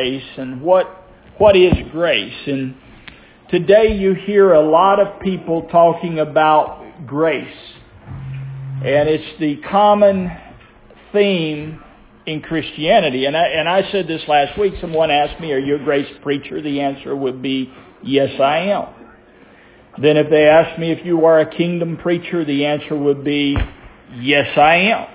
grace and what what is grace. And today you hear a lot of people talking about grace. And it's the common theme in Christianity. And I, and I said this last week. Someone asked me, are you a grace preacher? The answer would be, yes, I am. Then if they asked me if you are a kingdom preacher, the answer would be, yes, I am.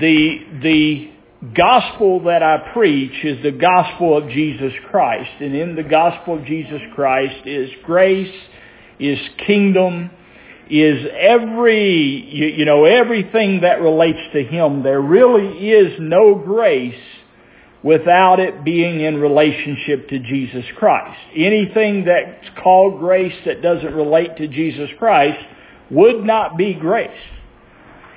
The, the gospel that I preach is the gospel of Jesus Christ. And in the gospel of Jesus Christ is grace, is kingdom, is every, you, you, know, everything that relates to Him. There really is no grace without it being in relationship to Jesus Christ. Anything that's called grace that doesn't relate to Jesus Christ would not be grace.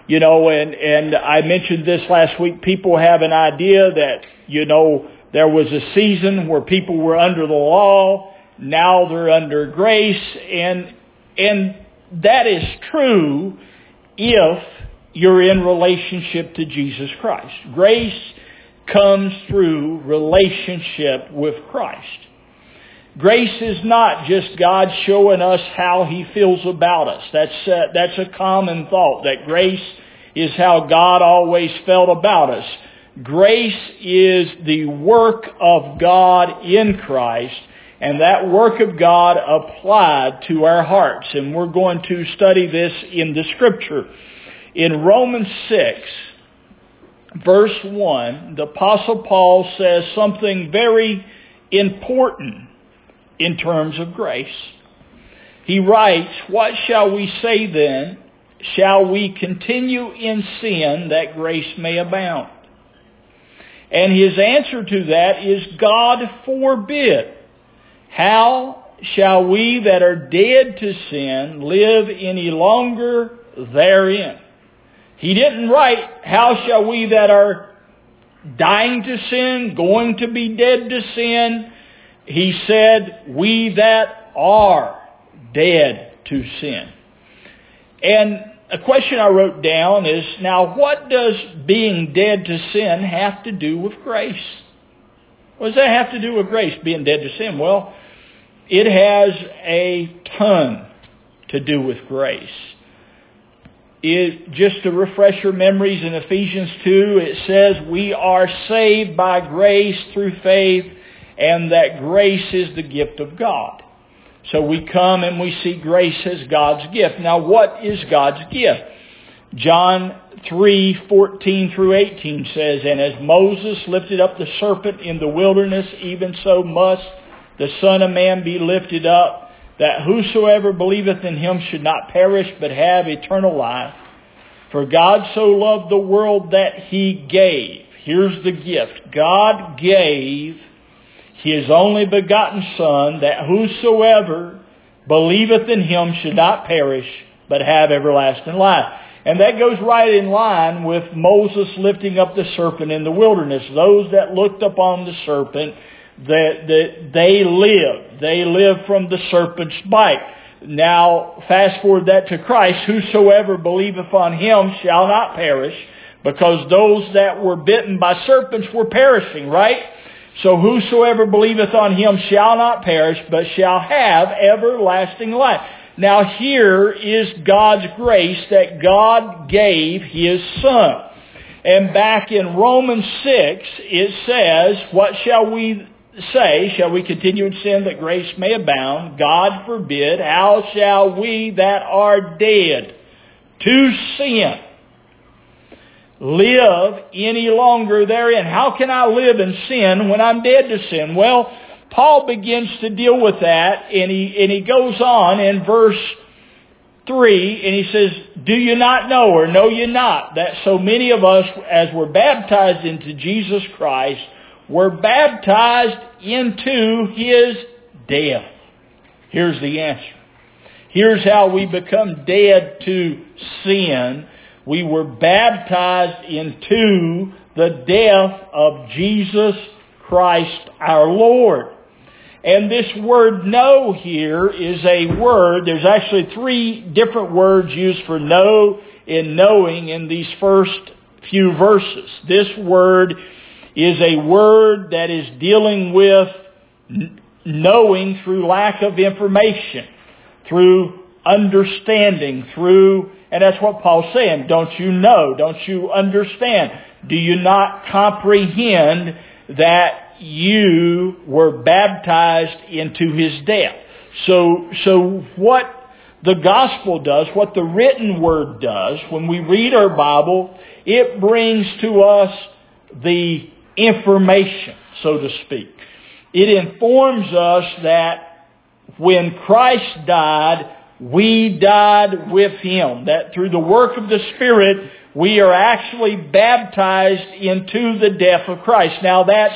You know, and, and I mentioned this last week, people have an idea that, you know, there was a season where people were under the law, now they're under grace, and, and that is true if you're in relationship to Jesus Christ. Grace comes through relationship with Christ. Grace is not just God showing us how He feels about us. That's, uh, that's a common thought, that grace is how God always felt about us. Grace is the work of God in Christ and that work of God applied to our hearts. And we're going to study this in the scripture. In Romans 6, verse 1, the apostle Paul says something very important in terms of grace. He writes, What shall we say then? Shall we continue in sin that grace may abound? And his answer to that is God forbid. How shall we that are dead to sin live any longer therein? He didn't write, how shall we that are dying to sin, going to be dead to sin? He said, we that are dead to sin. And a question I wrote down is, now what does being dead to sin have to do with grace? What does that have to do with grace, being dead to sin? Well, it has a ton to do with grace. It, just to refresh your memories in Ephesians 2, it says we are saved by grace through faith and that grace is the gift of God. So we come and we see grace as God's gift. Now what is God's gift? John 3, 14 through 18 says, And as Moses lifted up the serpent in the wilderness, even so must the Son of Man be lifted up, that whosoever believeth in him should not perish, but have eternal life. For God so loved the world that he gave. Here's the gift. God gave his only begotten Son, that whosoever believeth in him should not perish, but have everlasting life. And that goes right in line with Moses lifting up the serpent in the wilderness. Those that looked upon the serpent, that, that they lived. They lived from the serpent's bite. Now, fast forward that to Christ. Whosoever believeth on him shall not perish, because those that were bitten by serpents were perishing, right? So whosoever believeth on him shall not perish, but shall have everlasting life. Now here is God's grace that God gave his Son. And back in Romans 6, it says, What shall we say? Shall we continue in sin that grace may abound? God forbid. How shall we that are dead to sin live any longer therein. How can I live in sin when I'm dead to sin? Well, Paul begins to deal with that and he, and he goes on in verse 3 and he says, Do you not know or know you not that so many of us as we're baptized into Jesus Christ were baptized into his death? Here's the answer. Here's how we become dead to sin we were baptized into the death of Jesus Christ our Lord. And this word know here is a word, there's actually three different words used for know in knowing in these first few verses. This word is a word that is dealing with knowing through lack of information, through understanding, through, and that's what Paul's saying. Don't you know? Don't you understand? Do you not comprehend that you were baptized into his death? So, so what the gospel does, what the written word does, when we read our Bible, it brings to us the information, so to speak. It informs us that when Christ died, we died with Him. That through the work of the Spirit, we are actually baptized into the death of Christ. Now that's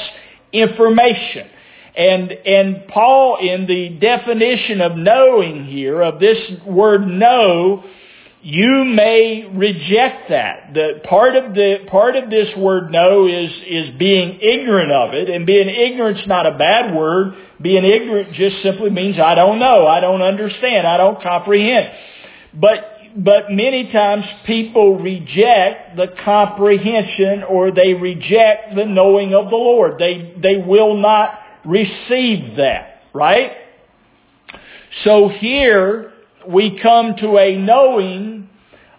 information. And, and Paul, in the definition of knowing here, of this word know, you may reject that. The part of the part of this word know is is being ignorant of it, and being ignorant's not a bad word. Being ignorant just simply means I don't know, I don't understand, I don't comprehend. But but many times people reject the comprehension or they reject the knowing of the Lord. They they will not receive that, right? So here we come to a knowing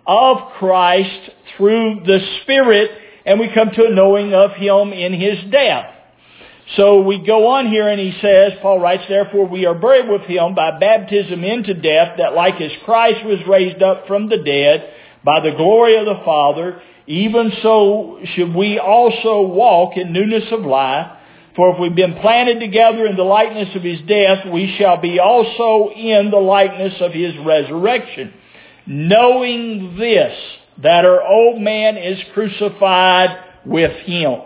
of Christ through the Spirit, and we come to a knowing of Him in His death. So we go on here and he says, Paul writes, Therefore we are buried with him by baptism into death, that like as Christ was raised up from the dead by the glory of the Father, even so should we also walk in newness of life. For if we've been planted together in the likeness of his death, we shall be also in the likeness of his resurrection. Knowing this, that our old man is crucified with him,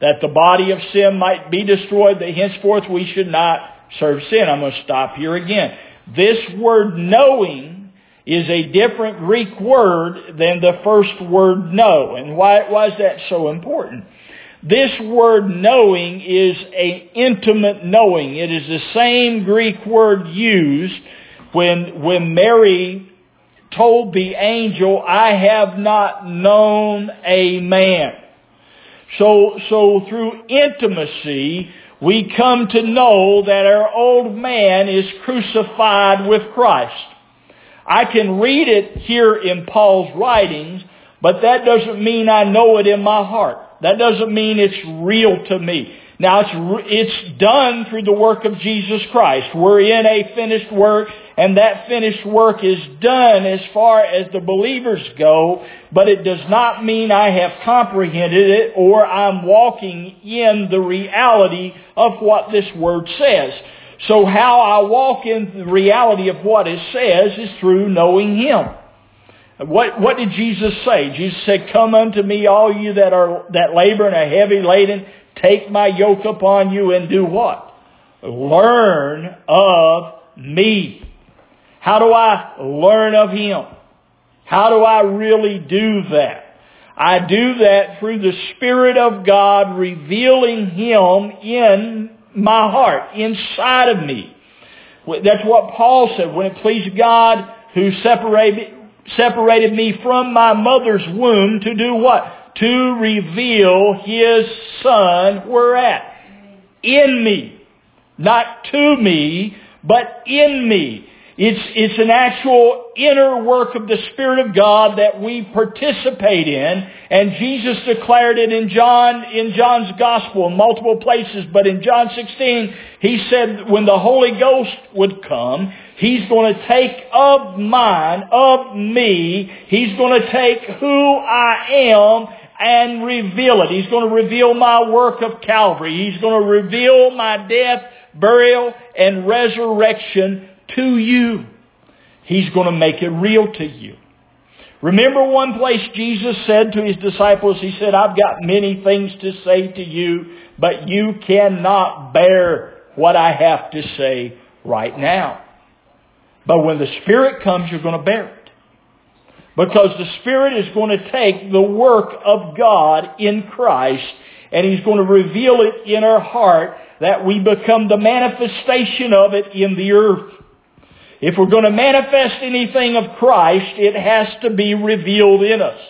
that the body of sin might be destroyed, that henceforth we should not serve sin. I'm going to stop here again. This word knowing is a different Greek word than the first word know. And why, why is that so important? This word knowing is an intimate knowing. It is the same Greek word used when, when Mary told the angel, I have not known a man. So, so through intimacy, we come to know that our old man is crucified with Christ. I can read it here in Paul's writings, but that doesn't mean I know it in my heart. That doesn't mean it's real to me. Now it's, it's done through the work of Jesus Christ. We're in a finished work and that finished work is done as far as the believers go, but it does not mean I have comprehended it or I'm walking in the reality of what this word says. So how I walk in the reality of what it says is through knowing Him. What, what did Jesus say? Jesus said, Come unto me, all you that are that labor and are heavy laden, take my yoke upon you and do what? Learn of me. How do I learn of Him? How do I really do that? I do that through the Spirit of God revealing Him in my heart, inside of me. That's what Paul said. When it pleased God who separated, separated me from my mother's womb to do what? To reveal His Son where at? In me. Not to me, but in me. It's, it's an actual inner work of the Spirit of God that we participate in. And Jesus declared it in John, in John's Gospel in multiple places. But in John 16, he said when the Holy Ghost would come, He's going to take of mine, of me, He's going to take who I am and reveal it. He's going to reveal my work of Calvary. He's going to reveal my death, burial, and resurrection to you. He's going to make it real to you. Remember one place Jesus said to his disciples, He said, I've got many things to say to you, but you cannot bear what I have to say right now. But when the Spirit comes, you're going to bear it. Because the Spirit is going to take the work of God in Christ and He's going to reveal it in our heart that we become the manifestation of it in the earth. If we're going to manifest anything of Christ, it has to be revealed in us.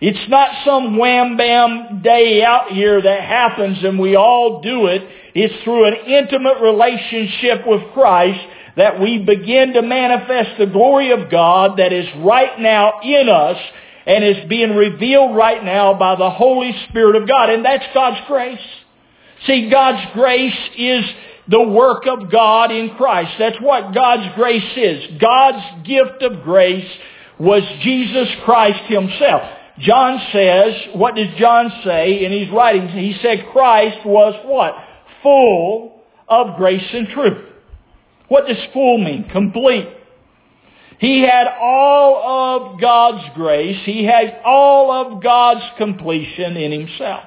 It's not some wham bam day out here that happens and we all do it. It's through an intimate relationship with Christ that we begin to manifest the glory of God that is right now in us and is being revealed right now by the Holy Spirit of God. And that's God's grace. See, God's grace is the work of God in Christ. That's what God's grace is. God's gift of grace was Jesus Christ himself. John says, what does John say in his writings? He said Christ was what? Full of grace and truth. What does full mean? Complete. He had all of God's grace. He had all of God's completion in himself.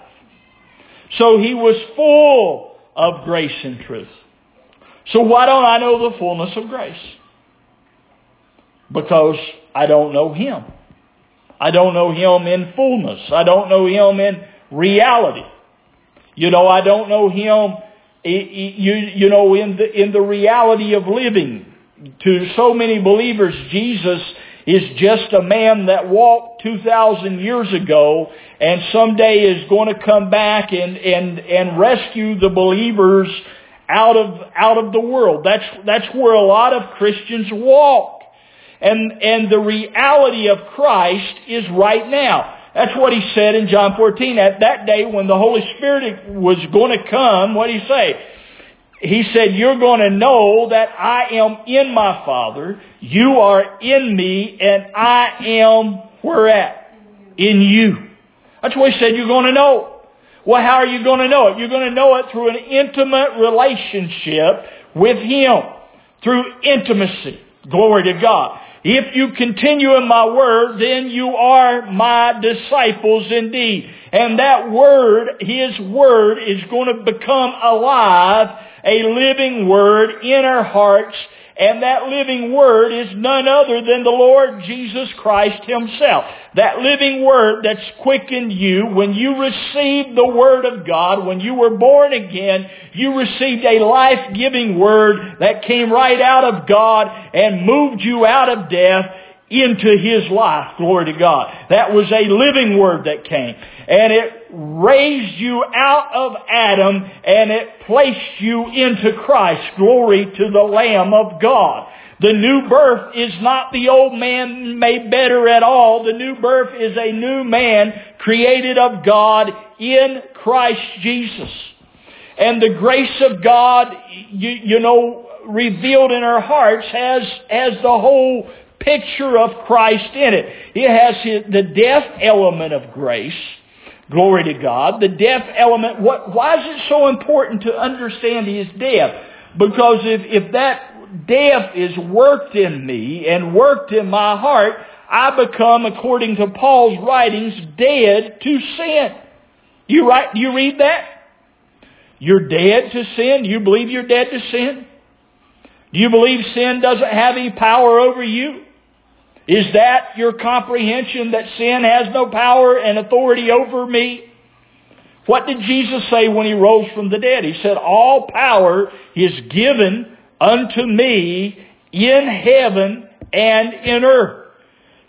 So he was full of grace and truth. So why don't I know the fullness of grace? Because I don't know him. I don't know him in fullness. I don't know him in reality. You know, I don't know him, you, you know, in the, in the reality of living. To so many believers, Jesus is just a man that walked 2,000 years ago and someday is going to come back and, and, and rescue the believers out of, out of the world. That's, that's where a lot of Christians walk. And, and the reality of Christ is right now. That's what he said in John 14. At that day when the Holy Spirit was going to come, what did he say? He said, you're going to know that I am in my Father, you are in me, and I am where at? In you. That's what he said you're going to know. Well, how are you going to know it? You're going to know it through an intimate relationship with Him. Through intimacy. Glory to God. If you continue in my word, then you are my disciples indeed. And that word, His word, is going to become alive, a living word in our hearts and that living word is none other than the Lord Jesus Christ himself. That living word that's quickened you when you received the word of God, when you were born again, you received a life-giving word that came right out of God and moved you out of death into His life. Glory to God. That was a living word that came. And it raised you out of Adam and it placed you into Christ. Glory to the Lamb of God. The new birth is not the old man made better at all. The new birth is a new man created of God in Christ Jesus. And the grace of God, you, you know, revealed in our hearts has, has the whole picture of Christ in it. It has the death element of grace. Glory to God. The death element, what, why is it so important to understand his death? Because if, if that death is worked in me and worked in my heart, I become, according to Paul's writings, dead to sin. You write, you read that? You're dead to sin? Do you believe you're dead to sin? Do you believe sin doesn't have any power over you? Is that your comprehension that sin has no power and authority over me? What did Jesus say when he rose from the dead? He said, all power is given unto me in heaven and in earth.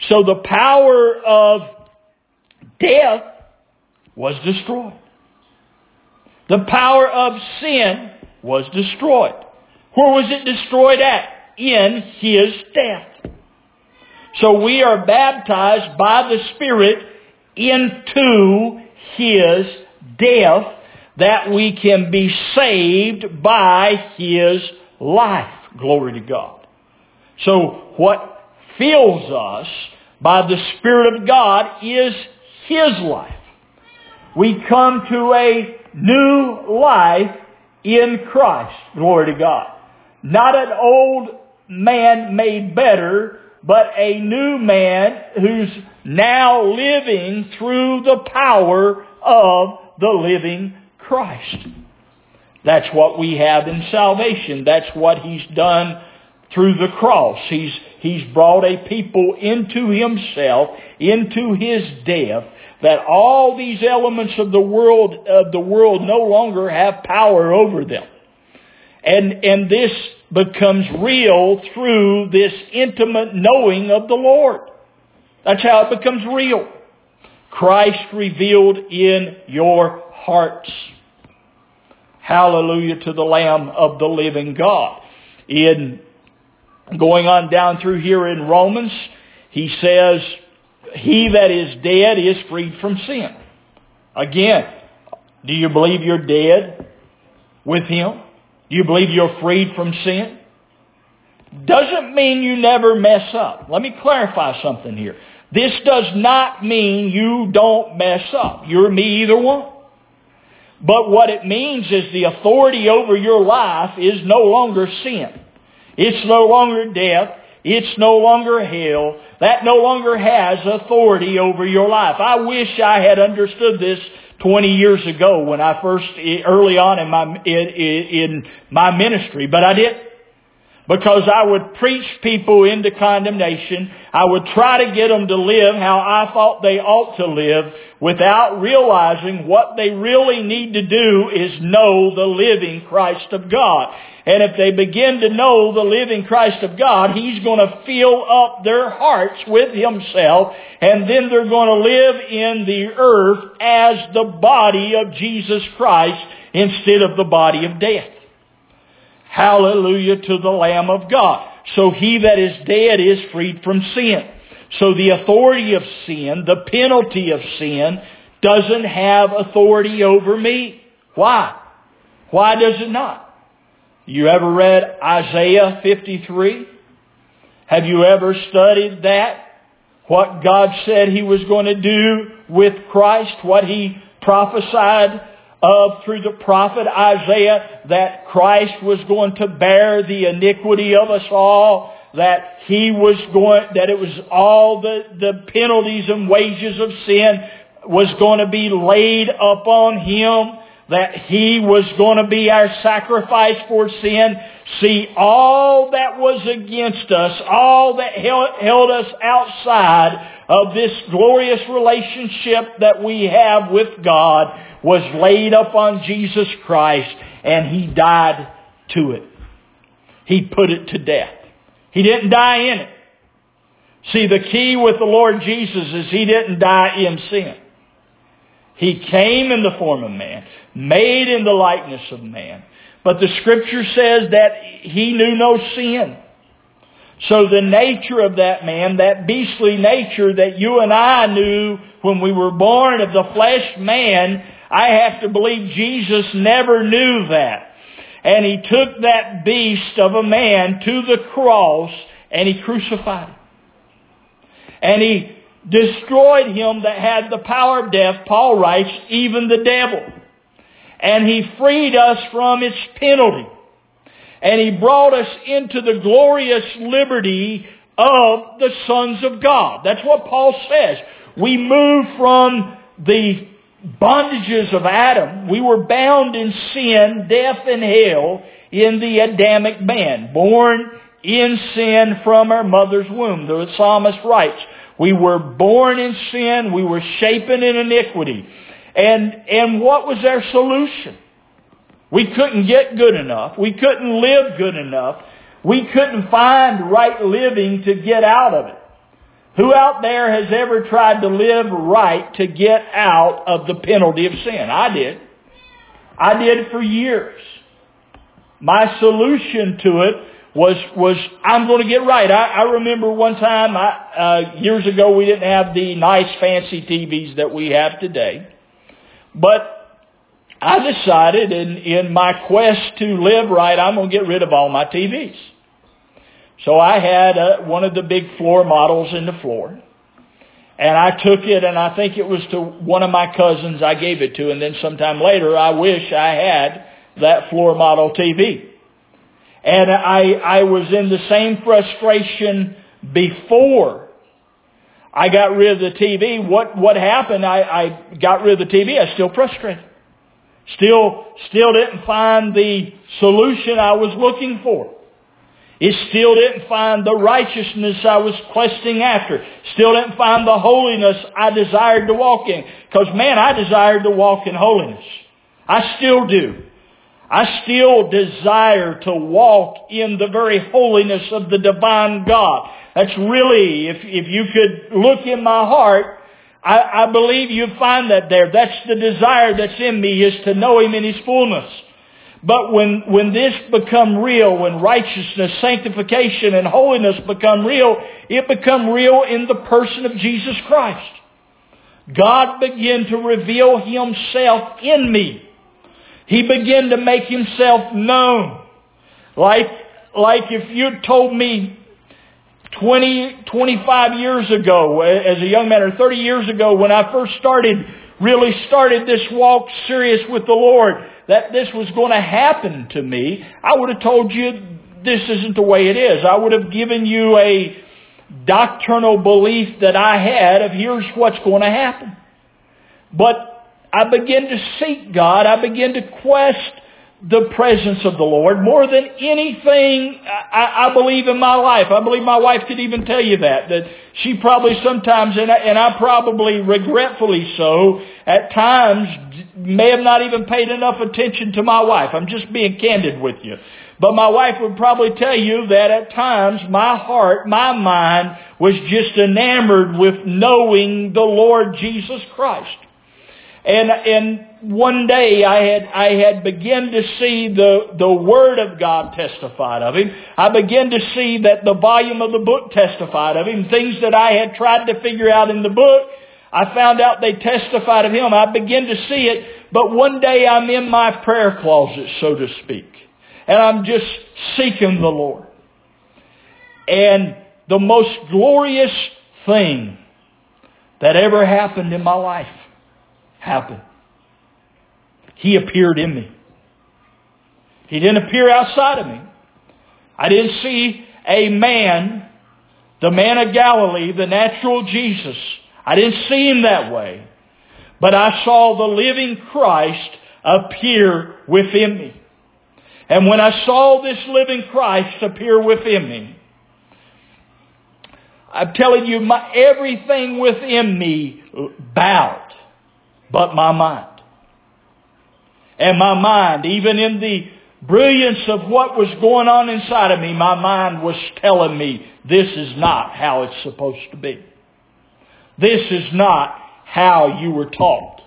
So the power of death was destroyed. The power of sin was destroyed. Where was it destroyed at? In his death. So we are baptized by the Spirit into His death that we can be saved by His life. Glory to God. So what fills us by the Spirit of God is His life. We come to a new life in Christ. Glory to God. Not an old man made better, but a new man who's now living through the power of the living Christ. That's what we have in salvation. That's what He's done through the cross. He's, he's brought a people into Himself, into His death, that all these elements of the world, of the world no longer have power over them. And, and this becomes real through this intimate knowing of the Lord. That's how it becomes real. Christ revealed in your hearts. Hallelujah to the Lamb of the living God. In going on down through here in Romans, he says, He that is dead is freed from sin. Again, do you believe you're dead with Him? Do you believe you're freed from sin? Doesn't mean you never mess up. Let me clarify something here. This does not mean you don't mess up. You're me either one. But what it means is the authority over your life is no longer sin. It's no longer death. It's no longer hell. That no longer has authority over your life. I wish I had understood this 20 years ago when I first, early on in my, in, in my ministry, but I didn't. Because I would preach people into condemnation. I would try to get them to live how I thought they ought to live without realizing what they really need to do is know the living Christ of God. And if they begin to know the living Christ of God, He's going to fill up their hearts with Himself, and then they're going to live in the earth as the body of Jesus Christ instead of the body of death. Hallelujah to the Lamb of God. So he that is dead is freed from sin. So the authority of sin, the penalty of sin, doesn't have authority over me. Why? Why does it not? You ever read Isaiah 53? Have you ever studied that? What God said He was going to do with Christ, what He prophesied of through the prophet Isaiah that Christ was going to bear the iniquity of us all, that he was going, that it was all the, the penalties and wages of sin was going to be laid upon him that He was going to be our sacrifice for sin. See, all that was against us, all that held us outside of this glorious relationship that we have with God was laid upon Jesus Christ and He died to it. He put it to death. He didn't die in it. See, the key with the Lord Jesus is He didn't die in sin. He came in the form of man, made in the likeness of man. But the scripture says that he knew no sin. So the nature of that man, that beastly nature that you and I knew when we were born of the flesh man, I have to believe Jesus never knew that. And he took that beast of a man to the cross and he crucified him. And he destroyed him that had the power of death, Paul writes, even the devil. And he freed us from its penalty. And he brought us into the glorious liberty of the sons of God. That's what Paul says. We moved from the bondages of Adam. We were bound in sin, death, and hell in the Adamic man, born in sin from our mother's womb. The psalmist writes, we were born in sin. We were shapen in iniquity. And, and what was our solution? We couldn't get good enough. We couldn't live good enough. We couldn't find right living to get out of it. Who out there has ever tried to live right to get out of the penalty of sin? I did. I did for years. My solution to it was was I'm going to get right. I, I remember one time I, uh, years ago we didn't have the nice fancy TVs that we have today, but I decided in in my quest to live right, I'm going to get rid of all my TVs. So I had uh, one of the big floor models in the floor. And I took it and I think it was to one of my cousins I gave it to and then sometime later I wish I had that floor model TV. And I, I was in the same frustration before I got rid of the TV. What, what happened? I, I got rid of the TV. I was still frustrated. Still, still didn't find the solution I was looking for. It still didn't find the righteousness I was questing after. Still didn't find the holiness I desired to walk in. Because man, I desired to walk in holiness. I still do. I still desire to walk in the very holiness of the divine God. That's really, if, if you could look in my heart, I, I believe you find that there. That's the desire that's in me is to know Him in His fullness. But when, when this become real, when righteousness, sanctification, and holiness become real, it become real in the person of Jesus Christ. God began to reveal Himself in me. He began to make Himself known. Like, like if you'd told me 20, 25 years ago, as a young man, or 30 years ago, when I first started, really started this walk serious with the Lord, that this was going to happen to me, I would have told you this isn't the way it is. I would have given you a doctrinal belief that I had of here's what's going to happen. But I began to seek God. I began to quest the presence of the Lord more than anything I, I, believe in my life. I believe my wife could even tell you that, that she probably sometimes, and I, and I probably regretfully so, at times may have not even paid enough attention to my wife. I'm just being candid with you. But my wife would probably tell you that at times my heart, my mind was just enamored with knowing the Lord Jesus Christ. And, and one day I had, I had begun to see the, the Word of God testified of Him. I began to see that the volume of the book testified of Him. Things that I had tried to figure out in the book, I found out they testified of Him. I began to see it, but one day I'm in my prayer closet, so to speak. And I'm just seeking the Lord. And the most glorious thing that ever happened in my life happened. He appeared in me. He didn't appear outside of me. I didn't see a man, the man of Galilee, the natural Jesus. I didn't see him that way. But I saw the living Christ appear within me. And when I saw this living Christ appear within me, I'm telling you, my, everything within me bowed but my mind. And my mind, even in the brilliance of what was going on inside of me, my mind was telling me this is not how it's supposed to be. This is not how you were taught.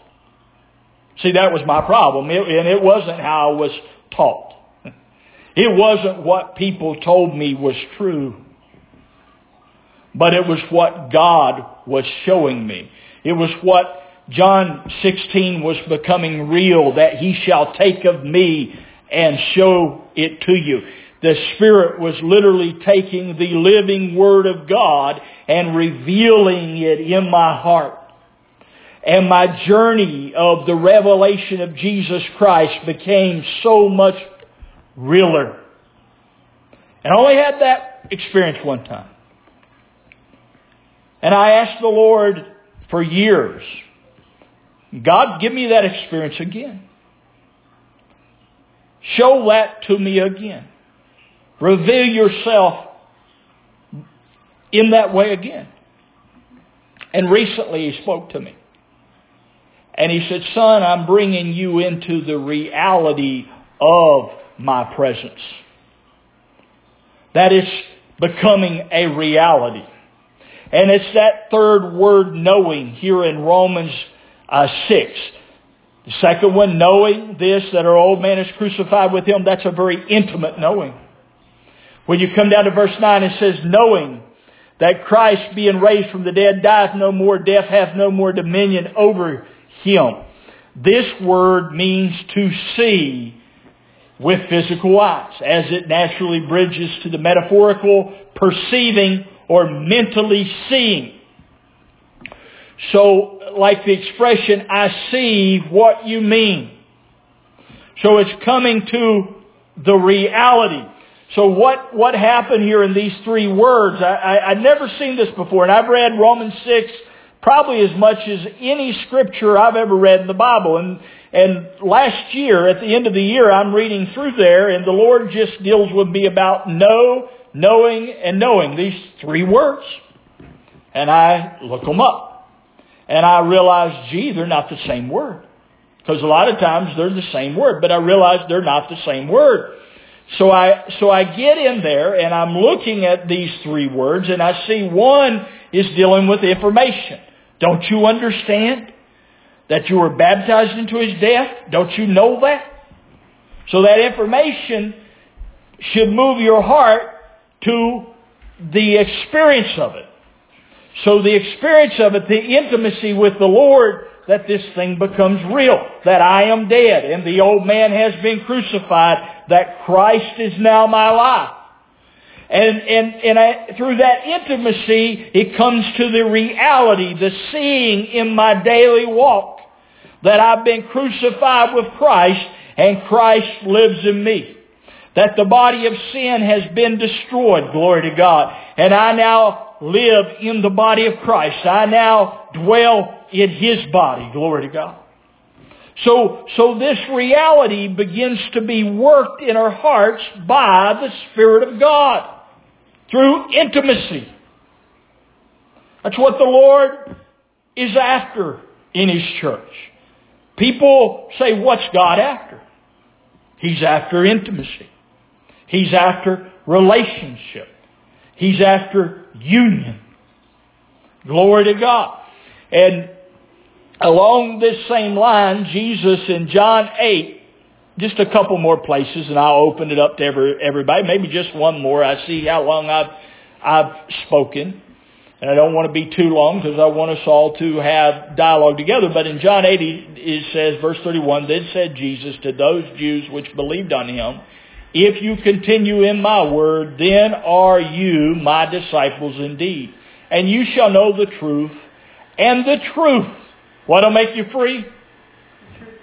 See, that was my problem. It, and it wasn't how I was taught. It wasn't what people told me was true. But it was what God was showing me. It was what John 16 was becoming real, that he shall take of me and show it to you. The Spirit was literally taking the living Word of God and revealing it in my heart. And my journey of the revelation of Jesus Christ became so much realer. And I only had that experience one time. And I asked the Lord for years, God, give me that experience again. Show that to me again. Reveal yourself in that way again. And recently he spoke to me. And he said, son, I'm bringing you into the reality of my presence. That is becoming a reality. And it's that third word knowing here in Romans uh, 6. The second one, knowing this, that our old man is crucified with him, that's a very intimate knowing. When you come down to verse 9, it says, knowing that Christ being raised from the dead dieth no more, death hath no more dominion over him. This word means to see with physical eyes, as it naturally bridges to the metaphorical perceiving or mentally seeing. So, like the expression, I see what you mean. So it's coming to the reality. So what, what happened here in these three words? I, I, I'd never seen this before, and I've read Romans 6 probably as much as any scripture I've ever read in the Bible. And, and last year, at the end of the year, I'm reading through there, and the Lord just deals with me about know, knowing, and knowing. These three words. And I look them up. And I realized, gee, they're not the same word. Because a lot of times they're the same word, but I realized they're not the same word. So I, so I get in there and I'm looking at these three words and I see one is dealing with information. Don't you understand that you were baptized into his death? Don't you know that? So that information should move your heart to the experience of it. So the experience of it, the intimacy with the Lord, that this thing becomes real. That I am dead and the old man has been crucified. That Christ is now my life. And, and, and I, through that intimacy, it comes to the reality, the seeing in my daily walk that I've been crucified with Christ and Christ lives in me. That the body of sin has been destroyed, glory to God. And I now live in the body of Christ. I now dwell in His body, glory to God. So, so this reality begins to be worked in our hearts by the Spirit of God through intimacy. That's what the Lord is after in His church. People say, what's God after? He's after intimacy. He's after relationship. He's after union. Glory to God. And along this same line, Jesus in John 8, just a couple more places and I'll open it up to every, everybody. Maybe just one more. I see how long I've, I've spoken. And I don't want to be too long because I want us all to have dialogue together. But in John 8, it says, verse 31, Then said Jesus to those Jews which believed on him, If you continue in my word, then are you my disciples indeed. And you shall know the truth. And the truth, what'll make you free?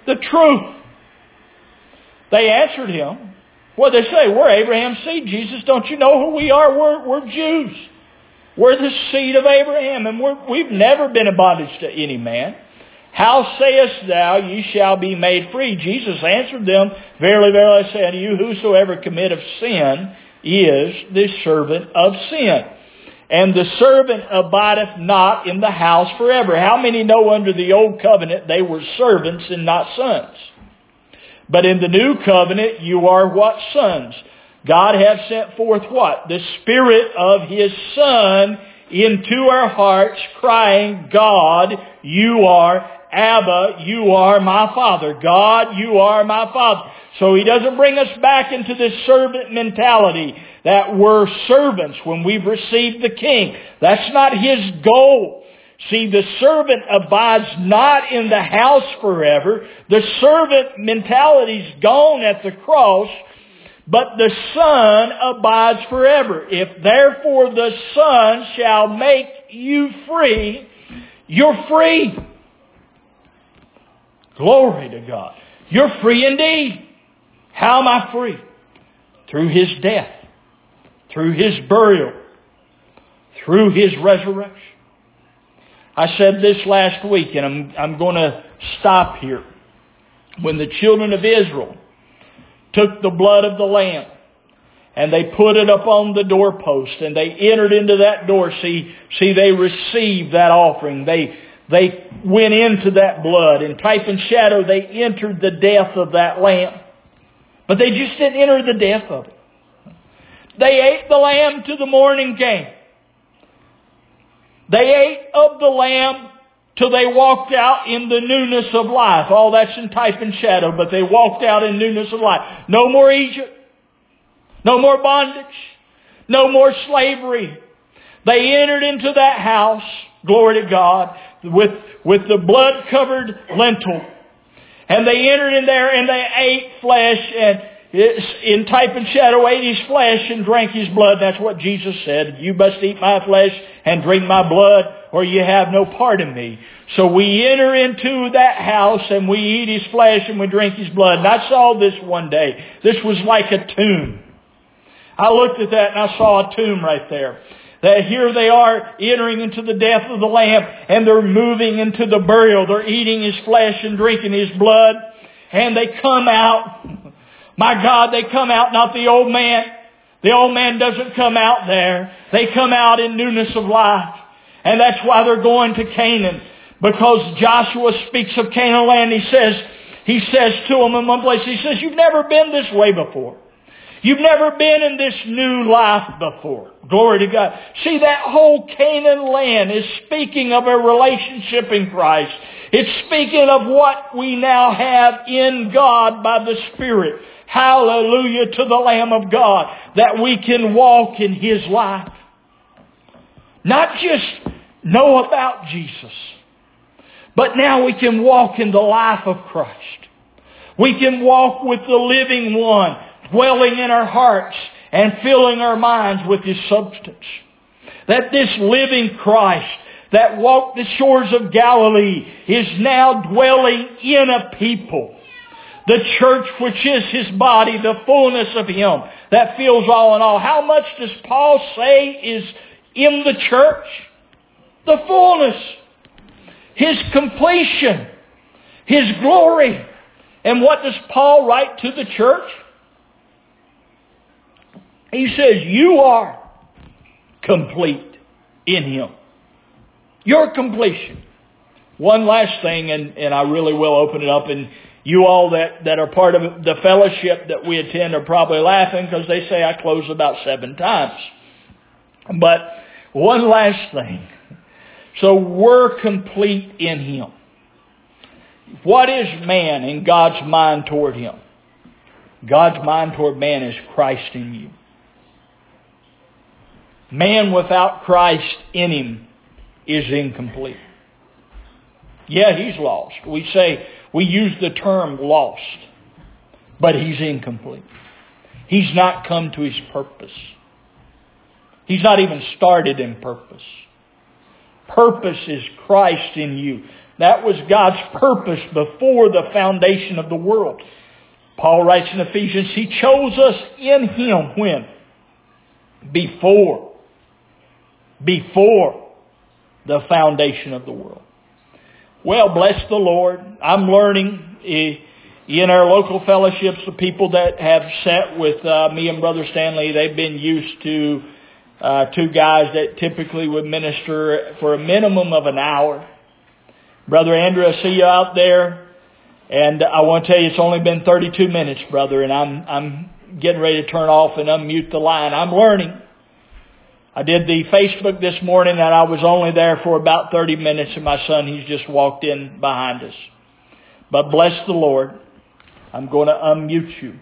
The truth. They answered him. What they say? We're Abraham's seed. Jesus, don't you know who we are? We're, we're Jews. We're the seed of Abraham, and we have never been in bondage to any man. How sayest thou, ye shall be made free? Jesus answered them, Verily, verily, I say unto you, whosoever committeth sin is the servant of sin. And the servant abideth not in the house forever. How many know under the old covenant they were servants and not sons? But in the new covenant you are what sons? God hath sent forth what? The Spirit of His Son into our hearts, crying, God, you are Abba, you are my Father. God, you are my Father. So He doesn't bring us back into this servant mentality that we're servants when we've received the King. That's not His goal. See, the servant abides not in the house forever. The servant mentality's gone at the cross but the Son abides forever. If therefore the Son shall make you free, you're free. Glory to God. You're free indeed. How am I free? Through His death, through His burial, through His resurrection. I said this last week, and I'm, I'm going to stop here. When the children of Israel took the blood of the lamb and they put it up on the doorpost and they entered into that door. See, see, they received that offering. They, they went into that blood. In type and shadow, they entered the death of that lamb. But they just didn't enter the death of it. They ate the lamb till the morning came. They ate of the lamb till they walked out in the newness of life. All that's in type and shadow, but they walked out in newness of life. No more Egypt. No more bondage. No more slavery. They entered into that house, glory to God, with, with the blood covered lentil. And they entered in there and they ate flesh and in type and shadow ate his flesh and drank his blood. That's what Jesus said. You must eat my flesh and drink my blood or you have no part in me. So we enter into that house and we eat his flesh and we drink his blood. And I saw this one day. This was like a tomb. I looked at that and I saw a tomb right there. That here they are entering into the death of the Lamb and they're moving into the burial. They're eating his flesh and drinking his blood. And they come out. My God, they come out, not the old man. The old man doesn't come out there. They come out in newness of life. And that's why they're going to Canaan. Because Joshua speaks of Canaan land. He says, he says to them in one place, he says, you've never been this way before. You've never been in this new life before. Glory to God. See, that whole Canaan land is speaking of a relationship in Christ. It's speaking of what we now have in God by the Spirit. Hallelujah to the Lamb of God that we can walk in His life. Not just know about Jesus, but now we can walk in the life of Christ. We can walk with the living one dwelling in our hearts and filling our minds with His substance. That this living Christ that walked the shores of Galilee is now dwelling in a people. The church which is His body, the fullness of Him that fills all in all. How much does Paul say is in the church? The fullness. His completion. His glory. And what does Paul write to the church? He says, you are complete in Him. Your completion. One last thing, and, and I really will open it up, and you all that, that are part of the fellowship that we attend are probably laughing because they say I close about seven times. But one last thing. So we're complete in Him. What is man in God's mind toward him? God's mind toward man is Christ in you. Man without Christ in him is incomplete. Yeah, he's lost. We say, we use the term lost, but he's incomplete. He's not come to his purpose. He's not even started in purpose. Purpose is Christ in you. That was God's purpose before the foundation of the world. Paul writes in Ephesians, He chose us in Him when? Before. Before the foundation of the world. Well, bless the Lord. I'm learning in our local fellowships, the people that have sat with uh, me and Brother Stanley, they've been used to uh, two guys that typically would minister for a minimum of an hour. Brother Andrew, I see you out there. And I want to tell you, it's only been 32 minutes, brother, and I'm, I'm getting ready to turn off and unmute the line. I'm learning. I did the Facebook this morning and I was only there for about 30 minutes and my son, he's just walked in behind us. But bless the Lord. I'm going to unmute you.